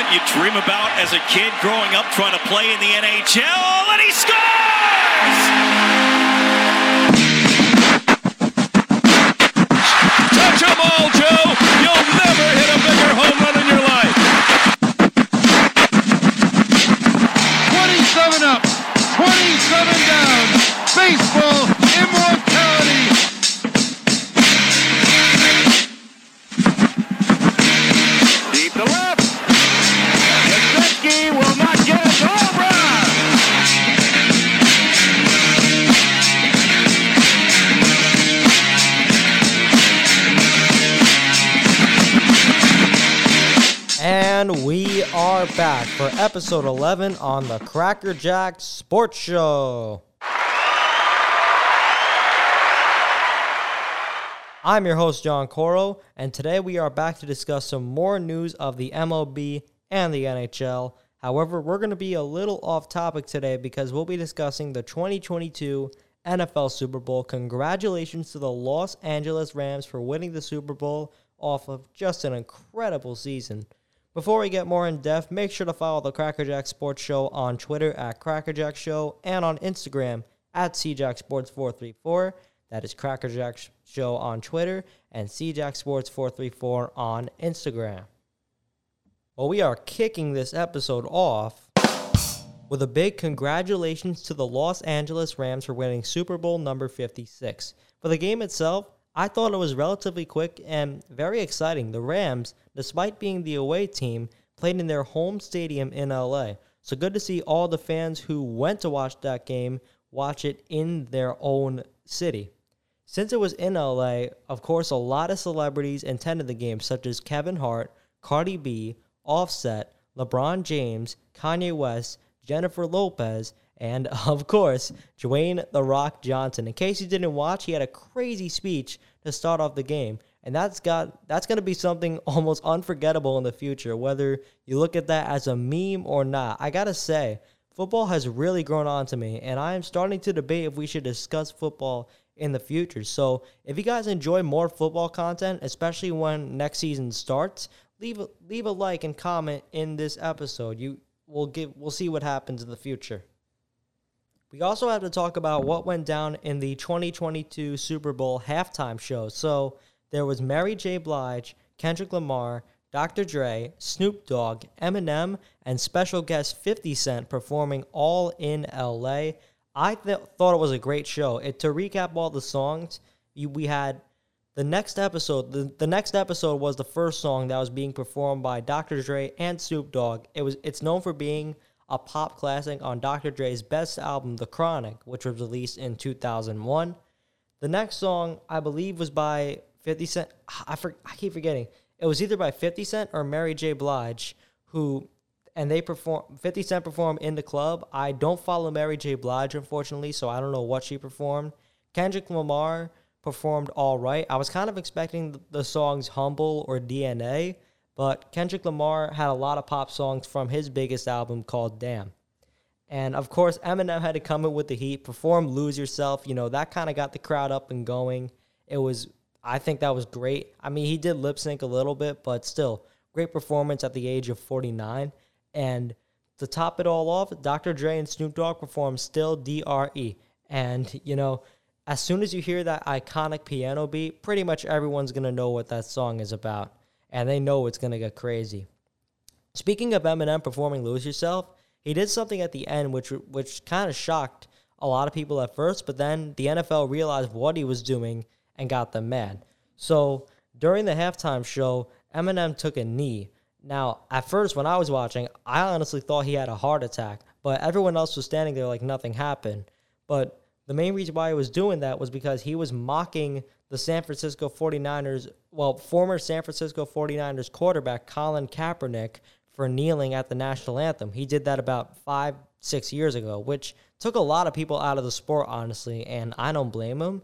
moment you dream about as a kid growing up trying to play in the NHL, and he scores! Episode 11 on the Cracker Jack Sports Show. I'm your host, John Coro, and today we are back to discuss some more news of the MLB and the NHL. However, we're going to be a little off topic today because we'll be discussing the 2022 NFL Super Bowl. Congratulations to the Los Angeles Rams for winning the Super Bowl off of just an incredible season. Before we get more in depth, make sure to follow the Crackerjack Sports Show on Twitter at Crackerjack Show and on Instagram at CJackSports434. That is Crackerjack Show on Twitter and CJackSports434 on Instagram. Well, we are kicking this episode off with a big congratulations to the Los Angeles Rams for winning Super Bowl number 56. For the game itself, I thought it was relatively quick and very exciting. The Rams, despite being the away team, played in their home stadium in LA. So good to see all the fans who went to watch that game watch it in their own city. Since it was in LA, of course, a lot of celebrities attended the game, such as Kevin Hart, Cardi B, Offset, LeBron James, Kanye West, Jennifer Lopez, and of course, Dwayne The Rock Johnson. In case you didn't watch, he had a crazy speech to start off the game. And that's got that's to be something almost unforgettable in the future, whether you look at that as a meme or not. I got to say, football has really grown on to me, and I am starting to debate if we should discuss football in the future. So, if you guys enjoy more football content, especially when next season starts, leave a, leave a like and comment in this episode. You we'll give we'll see what happens in the future. We also have to talk about what went down in the 2022 Super Bowl halftime show. So there was Mary J. Blige, Kendrick Lamar, Dr. Dre, Snoop Dogg, Eminem, and special guest 50 Cent performing all in LA. I th- thought it was a great show. It, to recap all the songs, you, we had the next episode. The, the next episode was the first song that was being performed by Dr. Dre and Snoop Dogg. It was it's known for being a pop classic on Dr. Dre's best album, The Chronic, which was released in 2001. The next song, I believe, was by 50 Cent. I, for, I keep forgetting. It was either by 50 Cent or Mary J. Blige, who, and they perform, 50 Cent performed in the club. I don't follow Mary J. Blige, unfortunately, so I don't know what she performed. Kendrick Lamar performed all right. I was kind of expecting the, the songs Humble or DNA, but Kendrick Lamar had a lot of pop songs from his biggest album called Damn. And of course, Eminem had to come in with the heat, perform Lose Yourself. You know, that kind of got the crowd up and going. It was, I think that was great. I mean, he did lip sync a little bit, but still, great performance at the age of 49. And to top it all off, Dr. Dre and Snoop Dogg performed Still DRE. And, you know, as soon as you hear that iconic piano beat, pretty much everyone's going to know what that song is about and they know it's going to get crazy. Speaking of Eminem performing "Lose Yourself," he did something at the end which which kind of shocked a lot of people at first, but then the NFL realized what he was doing and got them mad. So during the halftime show, Eminem took a knee. Now, at first, when I was watching, I honestly thought he had a heart attack, but everyone else was standing there like nothing happened. But the main reason why he was doing that was because he was mocking the San Francisco 49ers, well, former San Francisco 49ers quarterback Colin Kaepernick for kneeling at the national anthem. He did that about five, six years ago, which took a lot of people out of the sport, honestly, and I don't blame him.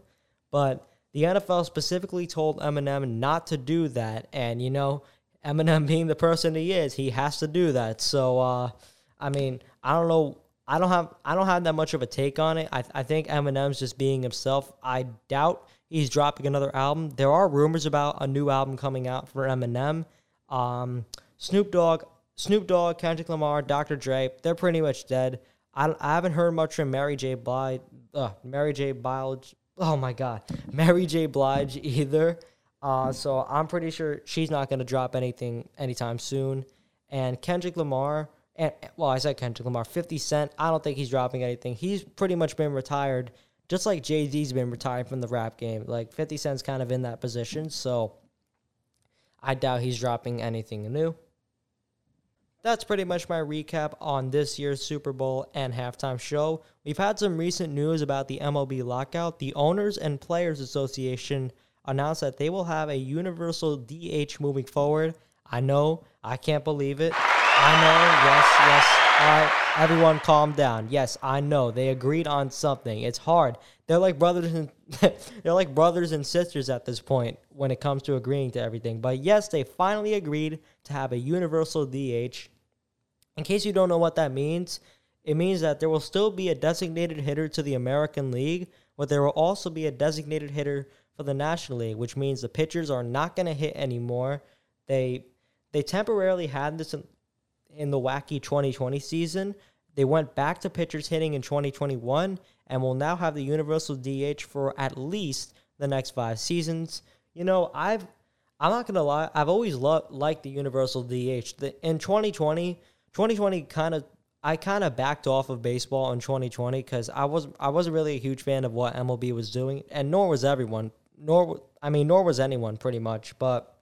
But the NFL specifically told Eminem not to do that, and you know, Eminem being the person he is, he has to do that. So, uh, I mean, I don't know. I don't have I don't have that much of a take on it. I, I think Eminem's just being himself. I doubt he's dropping another album. There are rumors about a new album coming out for Eminem. Um, Snoop Dogg, Snoop Dogg, Kendrick Lamar, Dr. Dre, they're pretty much dead. I, I haven't heard much from Mary J. Blige, uh, Mary J. Blige. Oh my God, Mary J. Blige either. Uh, so I'm pretty sure she's not going to drop anything anytime soon. And Kendrick Lamar, and well, I said Kendrick Lamar, 50 Cent. I don't think he's dropping anything. He's pretty much been retired, just like Jay Z's been retired from the rap game. Like 50 Cent's kind of in that position. So I doubt he's dropping anything new. That's pretty much my recap on this year's Super Bowl and halftime show. We've had some recent news about the MLB lockout. The Owners and Players Association announced that they will have a universal DH moving forward. I know, I can't believe it. I know, yes, yes. All right, everyone calm down. Yes, I know. They agreed on something. It's hard. They're like brothers and they're like brothers and sisters at this point when it comes to agreeing to everything. But yes, they finally agreed to have a universal DH. In case you don't know what that means, it means that there will still be a designated hitter to the American League, but there will also be a designated hitter for the National League, which means the pitchers are not going to hit anymore. They they temporarily had this in, the wacky 2020 season. They went back to pitchers hitting in 2021 and will now have the universal DH for at least the next 5 seasons. You know, I've I'm not to lie, I've always loved liked the universal DH. The, in 2020, 2020 kind of I kind of backed off of baseball in 2020 cuz I was I wasn't really a huge fan of what MLB was doing and nor was everyone. Nor I mean nor was anyone pretty much, but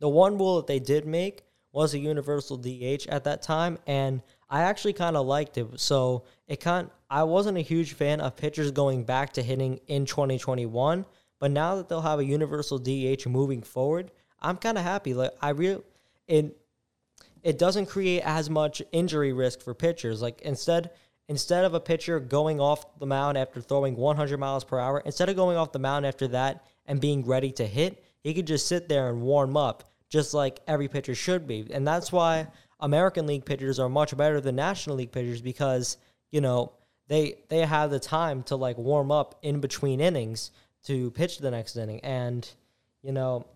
the one rule that they did make was a universal DH at that time, and I actually kind of liked it. So it kind I wasn't a huge fan of pitchers going back to hitting in 2021, but now that they'll have a universal DH moving forward, I'm kind of happy. Like I real it it doesn't create as much injury risk for pitchers. Like instead instead of a pitcher going off the mound after throwing 100 miles per hour, instead of going off the mound after that and being ready to hit, he could just sit there and warm up just like every pitcher should be. And that's why American League pitchers are much better than National League pitchers because, you know, they they have the time to like warm up in between innings to pitch the next inning. And, you know,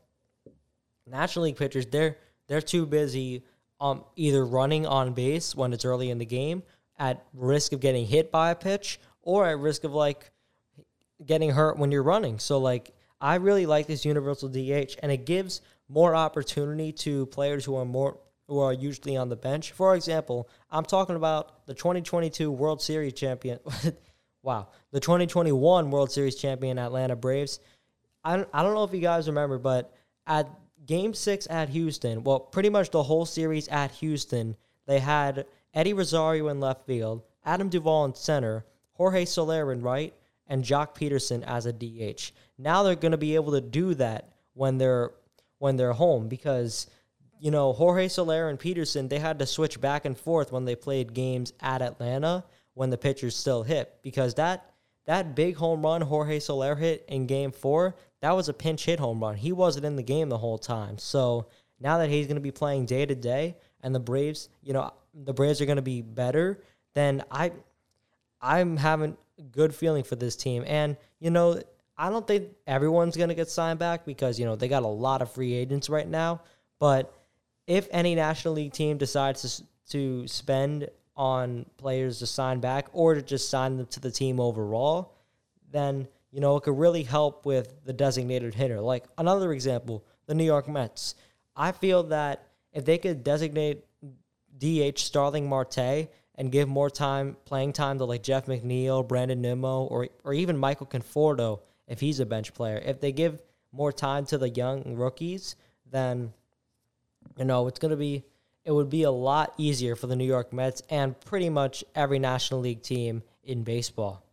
National League pitchers, they're they're too busy um either running on base when it's early in the game at risk of getting hit by a pitch or at risk of like getting hurt when you're running. So like I really like this universal DH and it gives more opportunity to players who are more who are usually on the bench. For example, I'm talking about the 2022 World Series champion. wow, the 2021 World Series champion Atlanta Braves. I don't, I don't know if you guys remember, but at Game Six at Houston, well, pretty much the whole series at Houston, they had Eddie Rosario in left field, Adam Duvall in center, Jorge Soler in right, and Joc Pederson as a DH. Now they're going to be able to do that when they're when they're home because you know Jorge Soler and Pederson they had to switch back and forth when they played games at Atlanta when the pitchers still hit because that that big home run Jorge Soler hit in game 4 that was a pinch hit home run. He wasn't in the game the whole time. So now that he's going to be playing day to day and the Braves you know the Braves are going to be better then I I'm having good feeling for this team. And you know I don't think everyone's going to get signed back because, you know, they got a lot of free agents right now. But if any National League team decides to, to spend on players to sign back or to just sign them to the team overall, then, you know, it could really help with the designated hitter. Like another example, the New York Mets. I feel that if they could designate DH Starling Marte and give more time, playing time to like Jeff McNeil, Brandon Nimmo, or, or even Michael Conforto – if he's a bench player. If they give more time to the young rookies, then you know it's going to be it would be a lot easier for the New York Mets and pretty much every National League team in baseball.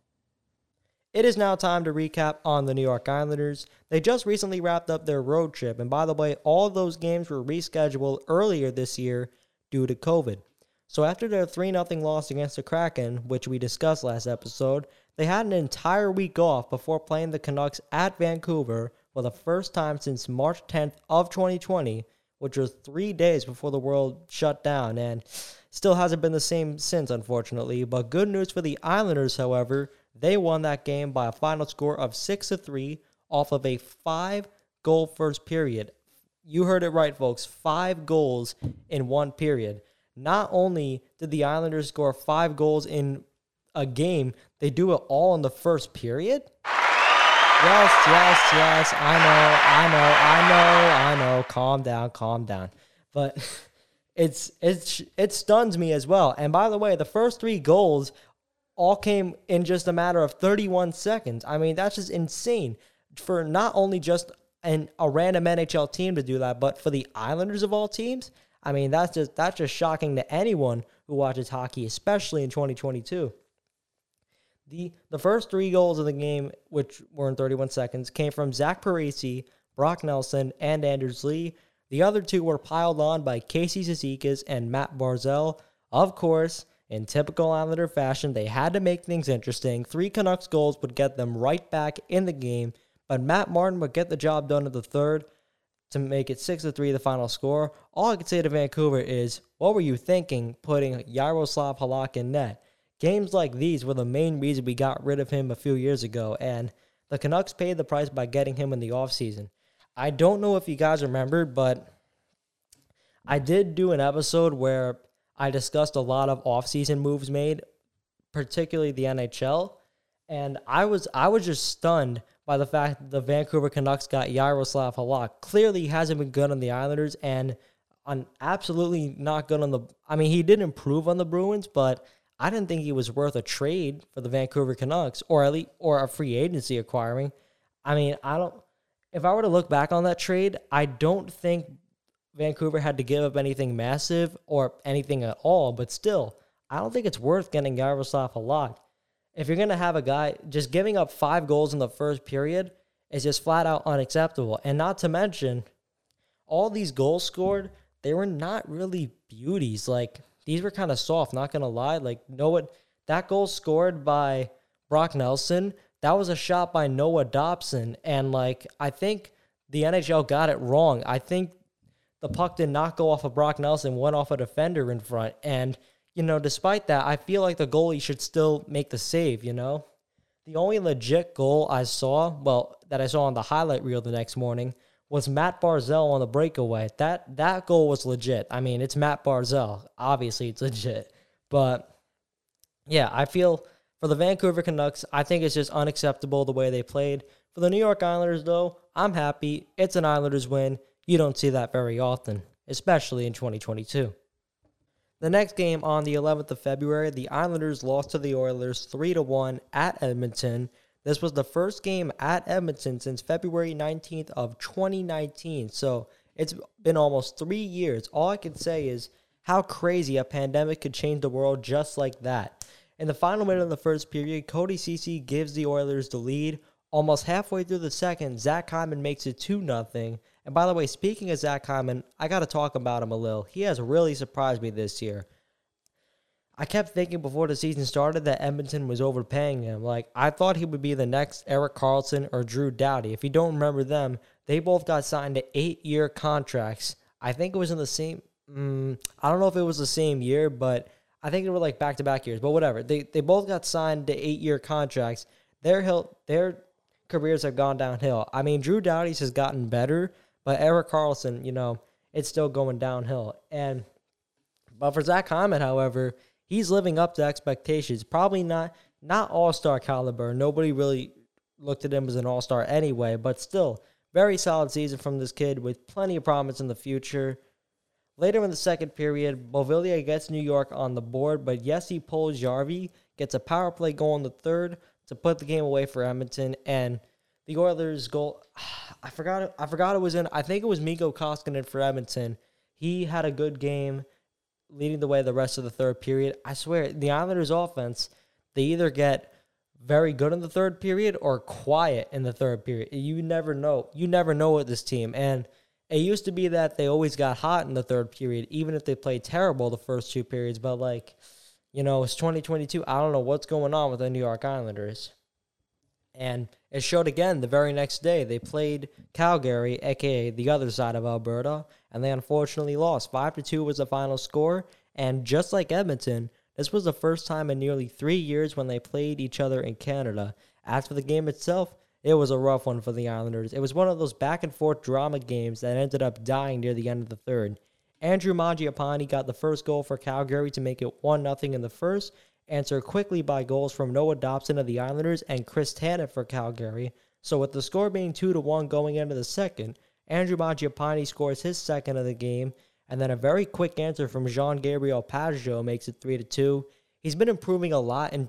It is now time to recap on the New York Islanders. They just recently wrapped up their road trip, and by the way, all those games were rescheduled earlier this year due to COVID. So after their 3 0 loss against the Kraken, which we discussed last episode, they had an entire week off before playing the Canucks at Vancouver for the first time since March 10th of 2020, which was three days before the world shut down, and still hasn't been the same since, unfortunately. But good news for the Islanders, however, they won that game by a final score of six to three off of a five goal first period. You heard it right, folks. Five goals in one period. Not only did the Islanders score five goals in a game, they do it all in the first period. Yes, yes, yes. I know, I know, I know, I know. Calm down, calm down. But it's it's it stuns me as well. And by the way, the first three goals all came in just a matter of 31 seconds. I mean, that's just insane for not only just an a random NHL team to do that, but for the Islanders of all teams. I mean, that's just that's just shocking to anyone who watches hockey, especially in 2022. The the first three goals of the game, which were in 31 seconds, came from Zach Parise, Brock Nelson, and Anders Lee. The other two were piled on by Casey Cizikas and Matt Barzal. Of course, in typical Islander fashion, they had to make things interesting. Three Canucks goals would get them right back in the game, but Matt Martin would get the job done at the third to make it 6 to 3 the final score. All I can say to Vancouver is, what were you thinking putting Yaroslav Halak in net? Games like these were the main reason we got rid of him a few years ago, and the Canucks paid the price by getting him in the offseason. I don't know if you guys remember, but I did do an episode where I discussed a lot of offseason moves made, particularly the NHL, and I was I was just stunned by the fact that the Vancouver Canucks got Yaroslav Halak. Clearly, he hasn't been good on the Islanders, and on absolutely not good on the. I mean, he did improve on the Bruins, but I didn't think he was worth a trade for the Vancouver Canucks, or at least or a free agency acquiring. I mean, I don't. If I were to look back on that trade, I don't think Vancouver had to give up anything massive or anything at all. But still, I don't think it's worth getting Yaroslav Halak. If you're gonna have a guy just giving up five goals in the first period is just flat out unacceptable. And not to mention, all these goals scored, they were not really beauties. Like these were kind of soft, not gonna lie. Like Noah, that goal scored by Brock Nelson, that was a shot by Noah Dobson, and like I think the NHL got it wrong. I think the puck did not go off of Brock Nelson, went off a defender in front, and you know, despite that, I feel like the goalie should still make the save. You know, the only legit goal I saw, well, that I saw on the highlight reel the next morning was Matt Barzal on the breakaway. That that goal was legit. I mean, it's Matt Barzal. Obviously, it's legit. But yeah, I feel for the Vancouver Canucks, I think it's just unacceptable the way they played. For the New York Islanders, though, I'm happy. It's an Islanders win. You don't see that very often, especially in 2022. The next game on the 11th of February, the Islanders lost to the Oilers 3 to 1 at Edmonton. This was the first game at Edmonton since February 19th of 2019. So it's been almost three years. All I can say is how crazy a pandemic could change the world just like that. In the final minute of the first period, Cody Ceci gives the Oilers the lead. Almost halfway through the second, Zach Hyman makes it 2 0. And by the way, speaking of Zach Hyman, I got to talk about him a little. He has really surprised me this year. I kept thinking before the season started that Edmonton was overpaying him. Like, I thought he would be the next Erik Karlsson or Drew Doughty. If you don't remember them, they both got signed to eight year contracts. I think it was in the same, mm, I don't know if it was the same year, but I think they were like back to back years, but whatever. They, they both got signed to eight year contracts. Their, hill, their careers have gone downhill. I mean, Drew Doughty's has gotten better, but Erik Karlsson, you know, it's still going downhill. And, but for Zach Hyman, however, he's living up to expectations. Probably not not all star caliber. Nobody really looked at him as an all star anyway, but still very solid season from this kid with plenty of promise in the future. Later in the second period, Beauvillier gets New York on the board, but yes, he pulls Puljujärvi gets a power play goal in the third to put the game away for Edmonton, and the Oilers' goal. I forgot. I forgot it was in. I think it was Mikko Koskinen for Edmonton. He had a good game leading the way the rest of the third period. I swear, the Islanders' offense, they either get very good in the third period or quiet in the third period. You never know. You never know with this team. And it used to be that they always got hot in the third period, even if they played terrible the first two periods. But, like, you know, it's 2022. I don't know what's going on with the New York Islanders. And it showed again the very next day. They played Calgary, aka the other side of Alberta, and they unfortunately lost. 5 to 2 was the final score. And just like Edmonton, this was the first time in nearly three years when they played each other in Canada. As for the game itself, it was a rough one for the Islanders. It was one of those back and forth drama games that ended up dying near the end of the third. Andrew Mangiapane got the first goal for Calgary to make it 1 0 in the first, answered quickly by goals from Noah Dobson of the Islanders and Chris Tanev for Calgary. So with the score being 2 to 1 going into the second, Andrew Mangiapane scores his second of the game, and then a very quick answer from Jean Gabriel Pageau makes it 3 to 2. He's been improving a lot in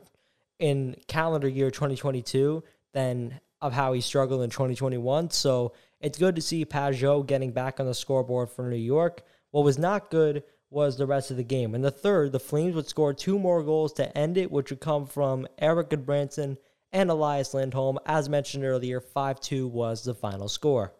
in calendar year 2022 than of how he struggled in 2021. So it's good to see Pageau getting back on the scoreboard for New York. What was not good was the rest of the game. In the third, the Flames would score two more goals to end it, which would come from Erik Gudbranson and Elias Lindholm. As mentioned earlier, 5 2 was the final score.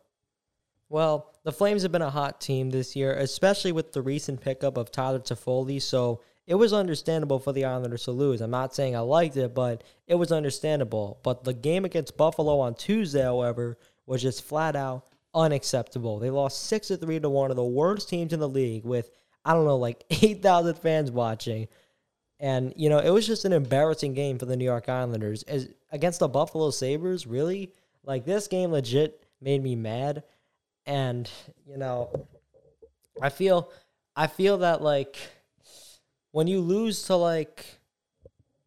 Well, the Flames have been a hot team this year, especially with the recent pickup of Tyler Toffoli, so it was understandable for the Islanders to lose. I'm not saying I liked it, but it was understandable. But the game against Buffalo on Tuesday, however, was just flat out unacceptable. They lost 6 to 3 to one of the worst teams in the league with I don't know like 8,000 fans watching. And you know, it was just an embarrassing game for the New York Islanders as against the Buffalo Sabres, really? Like this game legit made me mad and you know, I feel I feel that like when you lose to like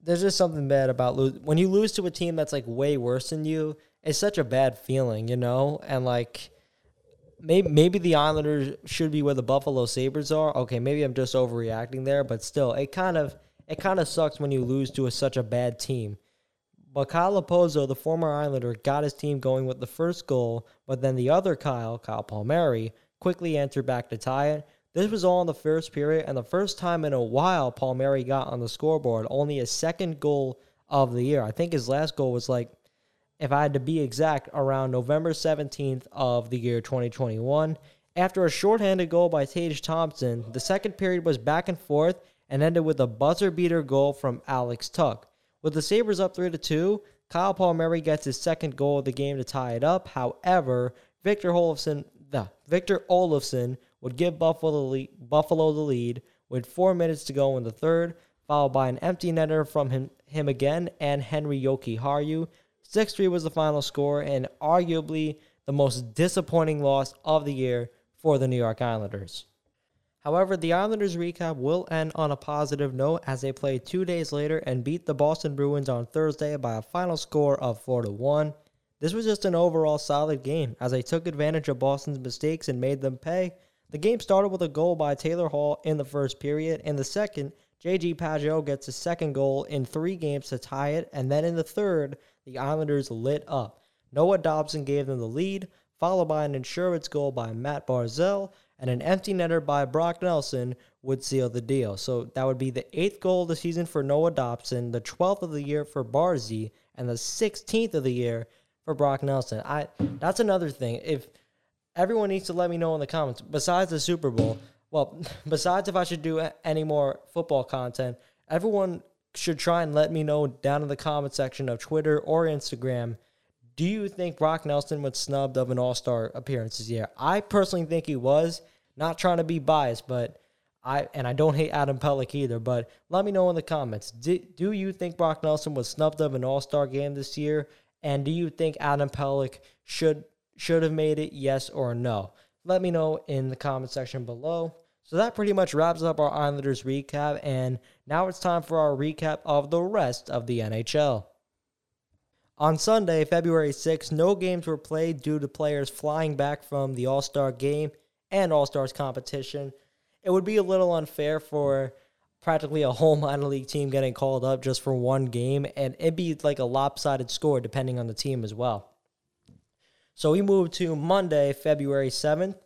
there's just something bad about lose when you lose to a team that's like way worse than you it's such a bad feeling you know and like maybe maybe the islanders should be where the buffalo sabres are okay maybe i'm just overreacting there but still it kind of it kind of sucks when you lose to a, such a bad team but Kyle Okposo, the former Islander, got his team going with the first goal, but then the other Kyle, Kyle Palmieri, quickly entered back to tie it. This was all in the first period, and the first time in a while Palmieri got on the scoreboard. Only his second goal of the year. I think his last goal was like, if I had to be exact, around November 17th of the year 2021. After a shorthanded goal by Tage Thompson, the second period was back and forth and ended with a buzzer beater goal from Alex Tuch. With the Sabres up 3 to 2, Kyle Palmieri gets his second goal of the game to tie it up. However, Victor Olofsson, the Victor Olofsson would give Buffalo the, lead, Buffalo the lead with four minutes to go in the third, followed by an empty netter from him, him again and Henri Yoki Jokiharju. 6 3 was the final score, and arguably the most disappointing loss of the year for the New York Islanders. However, the Islanders recap will end on a positive note as they play two days later and beat the Boston Bruins on Thursday by a final score of 4 1. This was just an overall solid game as they took advantage of Boston's mistakes and made them pay. The game started with a goal by Taylor Hall in the first period. In the second, JG Pageau gets his second goal in three games to tie it, and then in the third, the Islanders lit up. Noah Dobson gave them the lead, followed by an insurance goal by Matt Barzal and an empty netter by Brock Nelson would seal the deal. So that would be the eighth goal of the season for Noah Dobson, the 12th of the year for Barzy, and the 16th of the year for Brock Nelson. I that's another thing. If everyone needs to let me know in the comments, besides the Super Bowl, well, besides if I should do any more football content, everyone should try and let me know down in the comment section of Twitter or Instagram do you think Brock Nelson was snubbed of an All Star appearance this year? I personally think he was. Not trying to be biased, but I and I don't hate Adam Pelech either. But let me know in the comments. Do, do you think Brock Nelson was snubbed of an All Star game this year? And do you think Adam Pelech should should have made it? Yes or no? Let me know in the comment section below. So that pretty much wraps up our Islanders recap, and now it's time for our recap of the rest of the NHL. On Sunday, February 6th, no games were played due to players flying back from the All Star game and All Stars competition. It would be a little unfair for practically a whole minor league team getting called up just for one game, and it'd be like a lopsided score depending on the team as well. So we move to Monday, February 7th.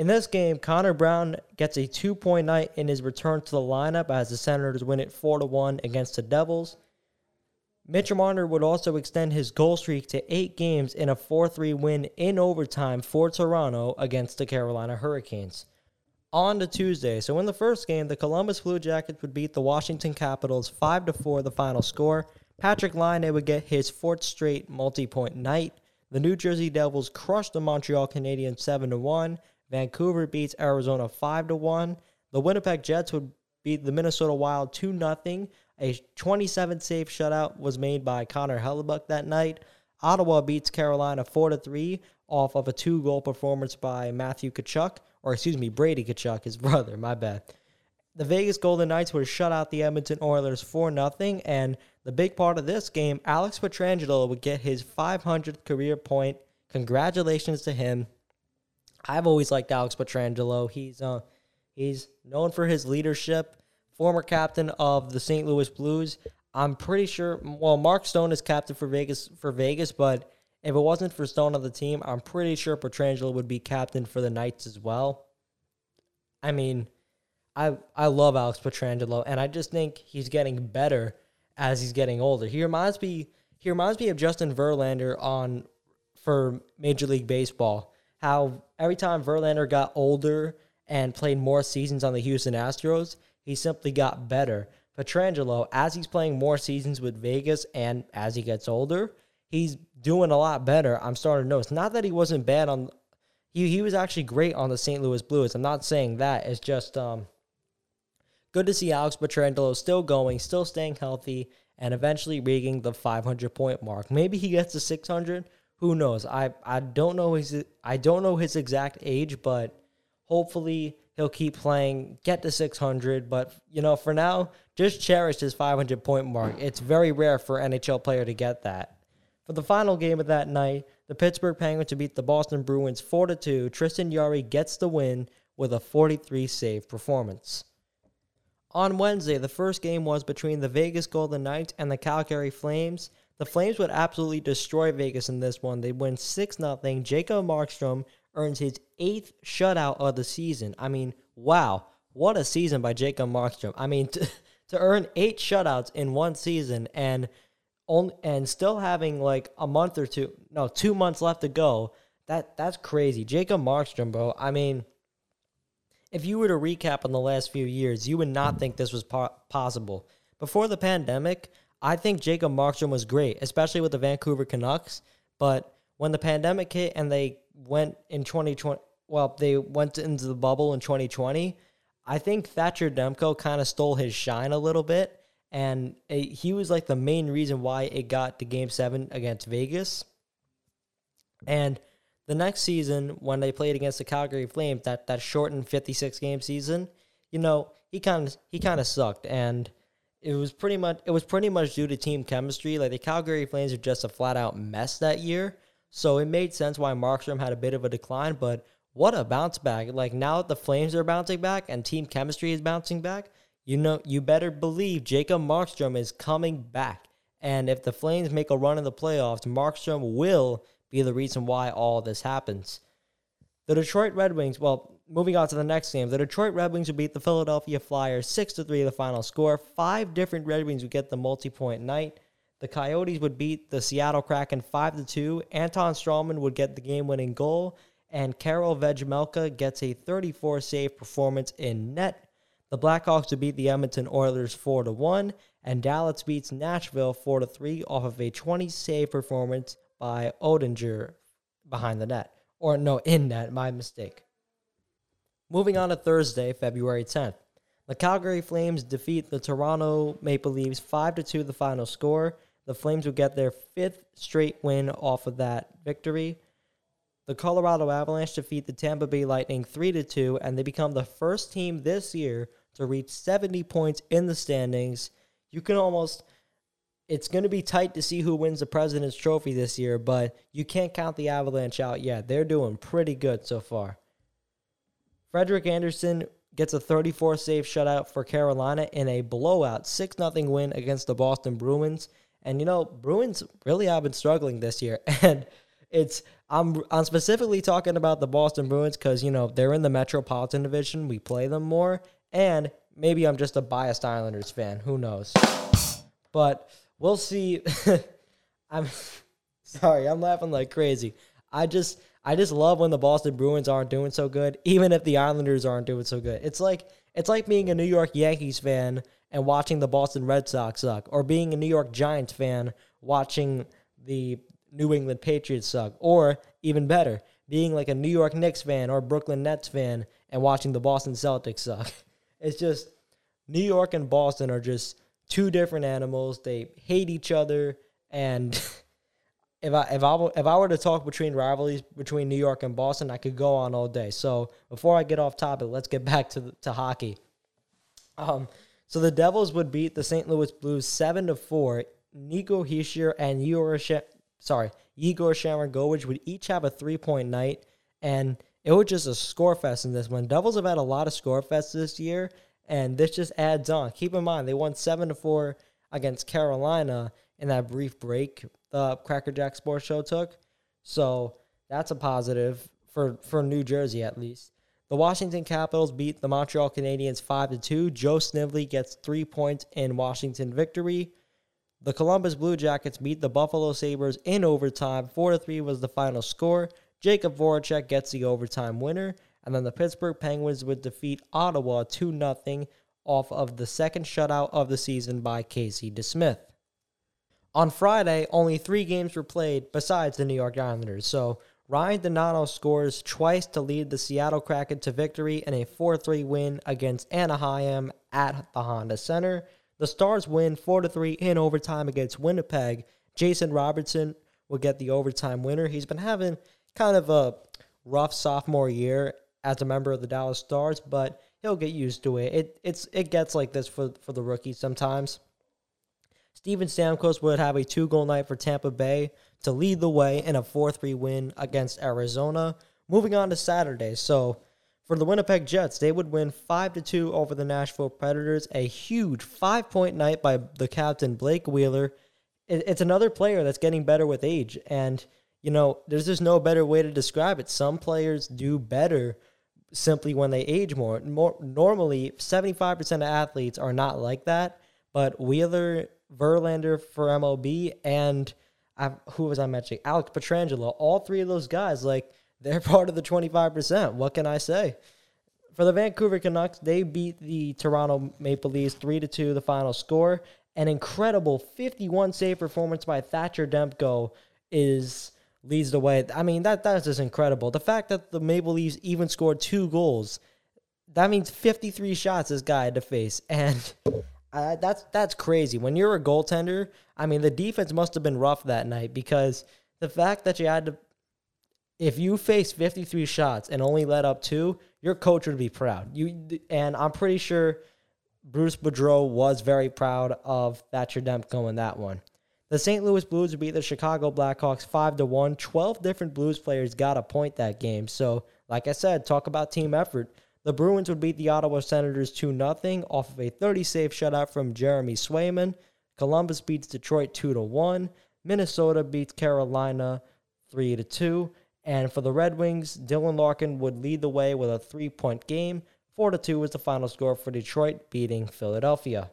In this game, Connor Brown gets a two point night in his return to the lineup as the Senators win it 4 1 against the Devils. Mitch Marner would also extend his goal streak to eight games in a 4 3 win in overtime for Toronto against the Carolina Hurricanes. On to Tuesday, so in the first game, the Columbus Blue Jackets would beat the Washington Capitals 5 4 the final score. Patrik Laine would get his fourth straight multi point night. The New Jersey Devils crushed the Montreal Canadiens 7 1. Vancouver beats Arizona 5 to 1. The Winnipeg Jets would beat the Minnesota Wild 2 0. A 27 save shutout was made by Connor Hellebuyck that night. Ottawa beats Carolina 4 to 3 off of a two goal performance by Matthew Tkachuk, or excuse me, Brady Tkachuk, his brother, my bad. The Vegas Golden Knights would shut out the Edmonton Oilers 4 0, and the big part of this game, Alex Pietrangelo would get his 500th career point. Congratulations to him. I've always liked Alex Pietrangelo. He's uh, he's known for his leadership. Former captain of the St. Louis Blues. I'm pretty sure. Well, Mark Stone is captain for Vegas for Vegas, but if it wasn't for Stone on the team, I'm pretty sure Pietrangelo would be captain for the Knights as well. I mean, I I love Alex Pietrangelo, and I just think he's getting better as he's getting older. He reminds me he reminds me of Justin Verlander on for Major League Baseball. How every time Verlander got older and played more seasons on the Houston Astros, he simply got better. Pietrangelo, as he's playing more seasons with Vegas and as he gets older, he's doing a lot better. I'm starting to notice. Not that he wasn't bad on he he was actually great on the St. Louis Blues. I'm not saying that. It's just um good to see Alex Pietrangelo still going, still staying healthy, and eventually reaching the 500 point mark. Maybe he gets to 600. Who knows? I I don't know his I don't know his exact age, but hopefully he'll keep playing, get to 600. But you know, for now, just cherish his 500 point mark. It's very rare for NHL player to get that. For the final game of that night, the Pittsburgh Penguins beat the Boston Bruins 4 2. Tristan Jarry gets the win with a 43 save performance. On Wednesday, the first game was between the Vegas Golden Knights and the Calgary Flames. The Flames would absolutely destroy Vegas in this one. They win 6 0. Jacob Markstrom earns his eighth shutout of the season. I mean, wow. What a season by Jacob Markstrom. I mean, to, to earn eight shutouts in one season and only, and still having like a month or two, no, two months left to go. That that's crazy. Jacob Markstrom, bro. I mean, if you were to recap on the last few years, you would not think this was po- possible. Before the pandemic, I think Jacob Markstrom was great, especially with the Vancouver Canucks. But when the pandemic hit and they went in 2020, well, they went into the bubble in 2020, I think Thatcher Demko kind of stole his shine a little bit. And it, he was like the main reason why it got to game seven against Vegas. And the next season, when they played against the Calgary Flames, that, that shortened 56 game season, you know, he kind of he kind of sucked. And it was pretty much it was pretty much due to team chemistry. Like the Calgary Flames were just a flat out mess that year. So it made sense why Markstrom had a bit of a decline, but what a bounce back. Like now that the Flames are bouncing back and team chemistry is bouncing back, you know you better believe Jacob Markstrom is coming back. And if the Flames make a run in the playoffs, Markstrom will be the reason why all this happens. The Detroit Red Wings, well, moving on to the next game, the Detroit Red Wings would beat the Philadelphia Flyers 6 to 3 the final score. Five different Red Wings would get the multi-point night. The Coyotes would beat the Seattle Kraken 5 to 2. Anton Stralman would get the game-winning goal and Karel Vejmelka gets a 34 save performance in net. The Blackhawks would beat the Edmonton Oilers 4 to 1 and Dallas beats Nashville 4 to 3 off of a 20 save performance by Oettinger behind the net. Or no, in net, my mistake. Moving on to Thursday, February 10th. The Calgary Flames defeat the Toronto Maple Leafs 5 to 2 the final score. The Flames would get their fifth straight win off of that victory. The Colorado Avalanche defeat the Tampa Bay Lightning 3 to 2 and they become the first team this year to reach 70 points in the standings. You can almost it's going to be tight to see who wins the President's Trophy this year, but you can't count the Avalanche out yet. They're doing pretty good so far. Frederik Andersen gets a 34 save shutout for Carolina in a blowout 6 0 win against the Boston Bruins. And you know, Bruins really have been struggling this year. And it's I'm I'm specifically talking about the Boston Bruins because you know they're in the Metropolitan Division. We play them more, and maybe I'm just a biased Islanders fan. Who knows? But we'll see. I'm sorry, I'm laughing like crazy. I just I just love when the Boston Bruins aren't doing so good, even if the Islanders aren't doing so good. It's like it's like being a New York Yankees fan and watching the Boston Red Sox suck, or being a New York Giants fan watching the New England Patriots suck, or even better, being like a New York Knicks fan or Brooklyn Nets fan and watching the Boston Celtics suck. It's just New York and Boston are just two different animals. They hate each other, and if I if I if I were to talk between rivalries between New York and Boston, I could go on all day. So before I get off topic, let's get back to to hockey. Um, so the Devils would beat the St. Louis Blues seven to four. Nico Hischier and Igor Sh- sorry Igor Sharangovich would each have a three point night, and it was just a score fest in this one. Devils have had a lot of score fests this year, and this just adds on. Keep in mind they won seven to four against Carolina in that brief break the Cracker Jack Sports Show took. So that's a positive for for New Jersey at least. The Washington Capitals beat the Montreal Canadiens 5 to 2. Joe Snively gets 3 points in Washington victory. The Columbus Blue Jackets beat the Buffalo Sabres in overtime. 4 to 3 was the final score. Jacob Voracek gets the overtime winner, and then the Pittsburgh Penguins would defeat Ottawa 2 0 off of the second shutout of the season by Casey DeSmith. On Friday, only three games were played besides the New York Islanders. So Ryan Donato scores twice to lead the Seattle Kraken to victory in a 4 3 win against Anaheim at the Honda Center. The Stars win 4 3 in overtime against Winnipeg. Jason Robertson will get the overtime winner. He's been having kind of a rough sophomore year as a member of the Dallas Stars, but he'll get used to it. It it's it gets like this for for the rookies sometimes. Steven Stamkos would have a two goal night for Tampa Bay to lead the way in a 4 3 win against Arizona. Moving on to Saturday. So, for the Winnipeg Jets, they would win 5 2 over the Nashville Predators. A huge five point night by the captain, Blake Wheeler. It's another player that's getting better with age. And, you know, there's just no better way to describe it. Some players do better simply when they age more. more normally, 75% of athletes are not like that. But Wheeler Verlander for MLB, and I, who was I mentioning? Alex Pietrangelo. All three of those guys, like they're part of the twenty five percent. What can I say? For the Vancouver Canucks, they beat the Toronto Maple Leafs three to two. The final score. An incredible fifty one save performance by Thatcher Demko is leads the way. I mean that that's just incredible. The fact that the Maple Leafs even scored two goals, that means fifty three shots this guy had to face, and uh, that's that's crazy. When you're a goaltender, I mean, the defense must have been rough that night because the fact that you had to, if you face 53 shots and only let up two, your coach would be proud. You and I'm pretty sure Bruce Boudreau was very proud of Thatcher Demko in that one. The St. Louis Blues beat the Chicago Blackhawks 5 to 1. 12 different Blues players got a point that game. So, like I said, talk about team effort. The Bruins would beat the Ottawa Senators 2 0 off of a 30 save shutout from Jeremy Swayman. Columbus beats Detroit 2 1. Minnesota beats Carolina 3 2. And for the Red Wings, Dylan Larkin would lead the way with a three point game. 4 2 was the final score for Detroit, beating Philadelphia.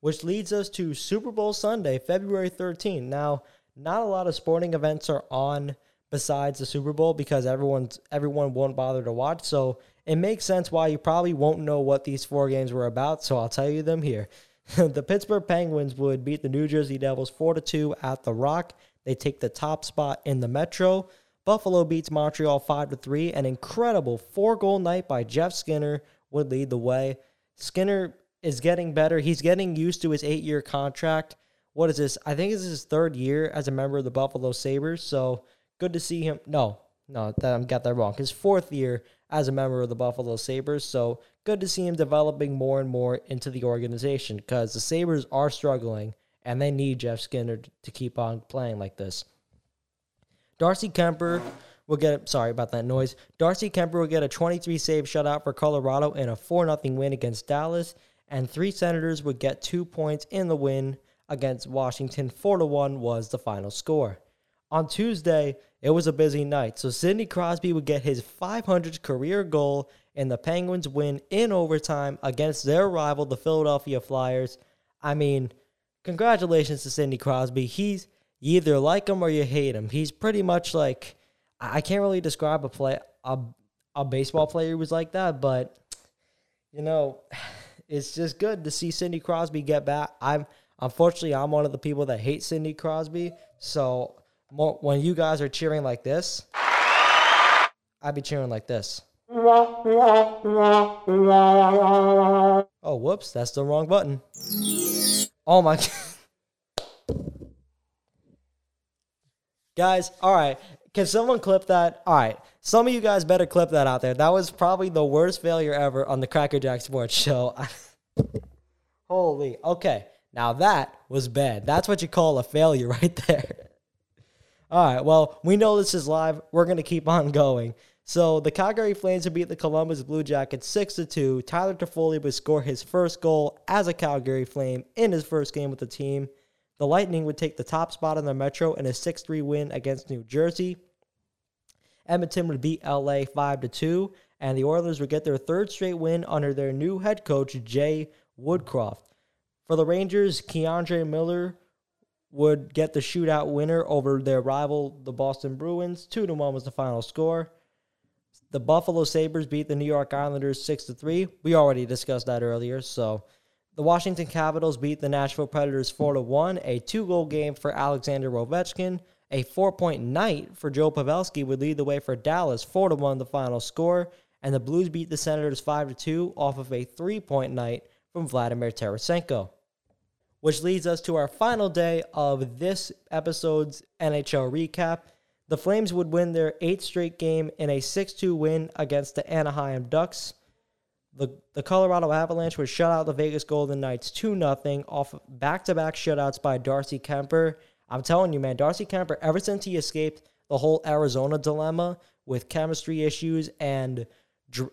Which leads us to Super Bowl Sunday, February 13. Now, not a lot of sporting events are on besides the Super Bowl because everyone's everyone won't bother to watch. So it makes sense why you probably won't know what these four games were about. So I'll tell you them here. the Pittsburgh Penguins would beat the New Jersey Devils 4 to 2 at the Rock. They take the top spot in the Metro. Buffalo beats Montreal 5 to 3. An incredible four goal night by Jeff Skinner would lead the way. Skinner is getting better. He's getting used to his eight year contract. What is this? I think this is his third year as a member of the Buffalo Sabres. So good to see him. No, no, that, I got that wrong. His fourth year as a member of the Buffalo Sabres. So good to see him developing more and more into the organization because the Sabres are struggling and they need Jeff Skinner to keep on playing like this. Darcy Kuemper will get sorry about that noise. Darcy Kuemper will get a 23 save shutout for Colorado in a 4 0 win against Dallas, and three Senators would get two points in the win against Washington. 4 1 was the final score. On Tuesday, it was a busy night, so Sidney Crosby would get his 500th career goal, and the Penguins win in overtime against their rival, the Philadelphia Flyers. I mean, congratulations to Sidney Crosby. He's you either like him or you hate him. He's pretty much like I can't really describe a play a a baseball player was like that, but you know, it's just good to see Sidney Crosby get back. I'm unfortunately I'm one of the people that hate Sidney Crosby, so when you guys are cheering like this, I'd be cheering like this. Oh, whoops, that's the wrong button. Oh my. Guys, all right. Can someone clip that? All right. Some of you guys better clip that out there. That was probably the worst failure ever on the Cracker Jack Sports Show. Holy. Okay. Now that was bad. That's what you call a failure right there. All right. Well, we know this is live. We're going to keep on going. So the Calgary Flames would beat the Columbus Blue Jackets 6 to 2. Tyler Toffoli would score his first goal as a Calgary Flame in his first game with the team. The Lightning would take the top spot in the Metro in a 6 3 win against New Jersey. Edmonton would beat LA 5 to 2, and the Oilers would get their third straight win under their new head coach, Jay Woodcroft. For the Rangers, K'Andre Miller would get the shootout winner over their rival, the Boston Bruins. 2 to 1 was the final score. The Buffalo Sabres beat the New York Islanders 6 to 3. We already discussed that earlier, so the Washington Capitals beat the Nashville Predators 4 to 1, a two-goal game for Alexander Ovechkin. A four-point night for Joe Pavelski would lead the way for Dallas 4 to 1 the final score, and the Blues beat the Senators 5 to 2 off of a three-point night from Vladimir Tarasenko. Which leads us to our final day of this episode's NHL recap. The Flames would win their eighth straight game in a 6 2 win against the Anaheim Ducks. The, the Colorado Avalanche would shut out the Vegas Golden Knights 2 0 off back to back shutouts by Darcy Kuemper. I'm telling you, man, Darcy Kuemper, ever since he escaped the whole Arizona dilemma with chemistry issues and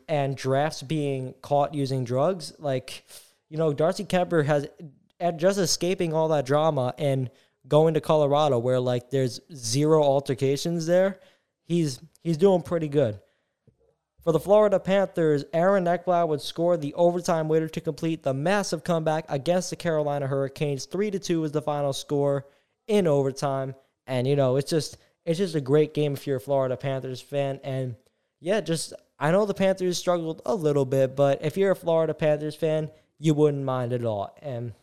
and drafts being caught using drugs, like, you know, Darcy Kuemper has just escaping all that drama and going to Colorado where like there's zero altercations there, he's he's doing pretty good. For the Florida Panthers, Aaron Ekblad would score the overtime winner to complete the massive comeback against the Carolina Hurricanes. 3 to 2 is the final score in overtime. And you know, it's just it's just a great game if you're a Florida Panthers fan and yeah, just I know the Panthers struggled a little bit, but if you're a Florida Panthers fan, you wouldn't mind at all. And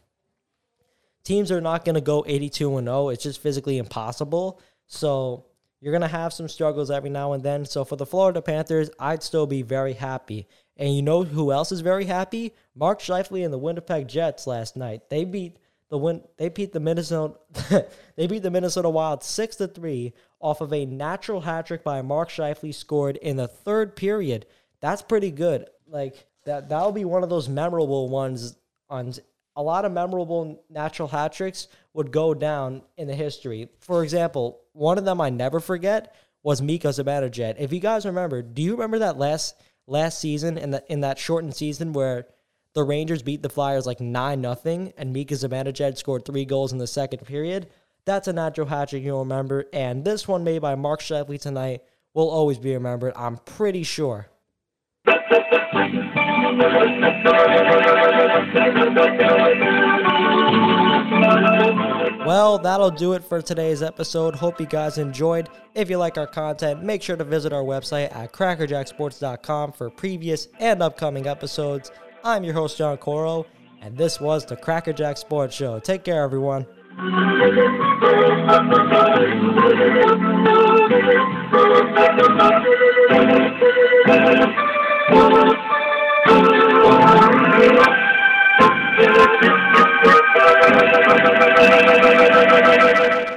teams are not going to go 82 and 0. It's just physically impossible. So you're going to have some struggles every now and then. So for the Florida Panthers, I'd still be very happy. And you know who else is very happy? Mark Scheifele and the Winnipeg Jets last night. They beat the win they beat the Minnesota they beat the Minnesota Wild 6 to 3 off of a natural hat trick by Mark Scheifele scored in the third period. That's pretty good. Like that that'll be one of those memorable ones on a lot of memorable natural hat tricks would go down in the history. For example, one of them I never forget was Mika Zibanejad. If you guys remember, do you remember that last last season in the in that shortened season where the Rangers beat the Flyers like nine nothing and Mika Zibanejad scored three goals in the second period? That's a natural hat trick you'll remember, and this one made by Mark Scheifele tonight will always be remembered. I'm pretty sure. Well, that'll do it for today's episode. Hope you guys enjoyed. If you like our content, make sure to visit our website at crackerjacksports.com for previous and upcoming episodes. I'm your host, John Coro, and this was the Crackerjack Sports Show. Take care, everyone. Thank you.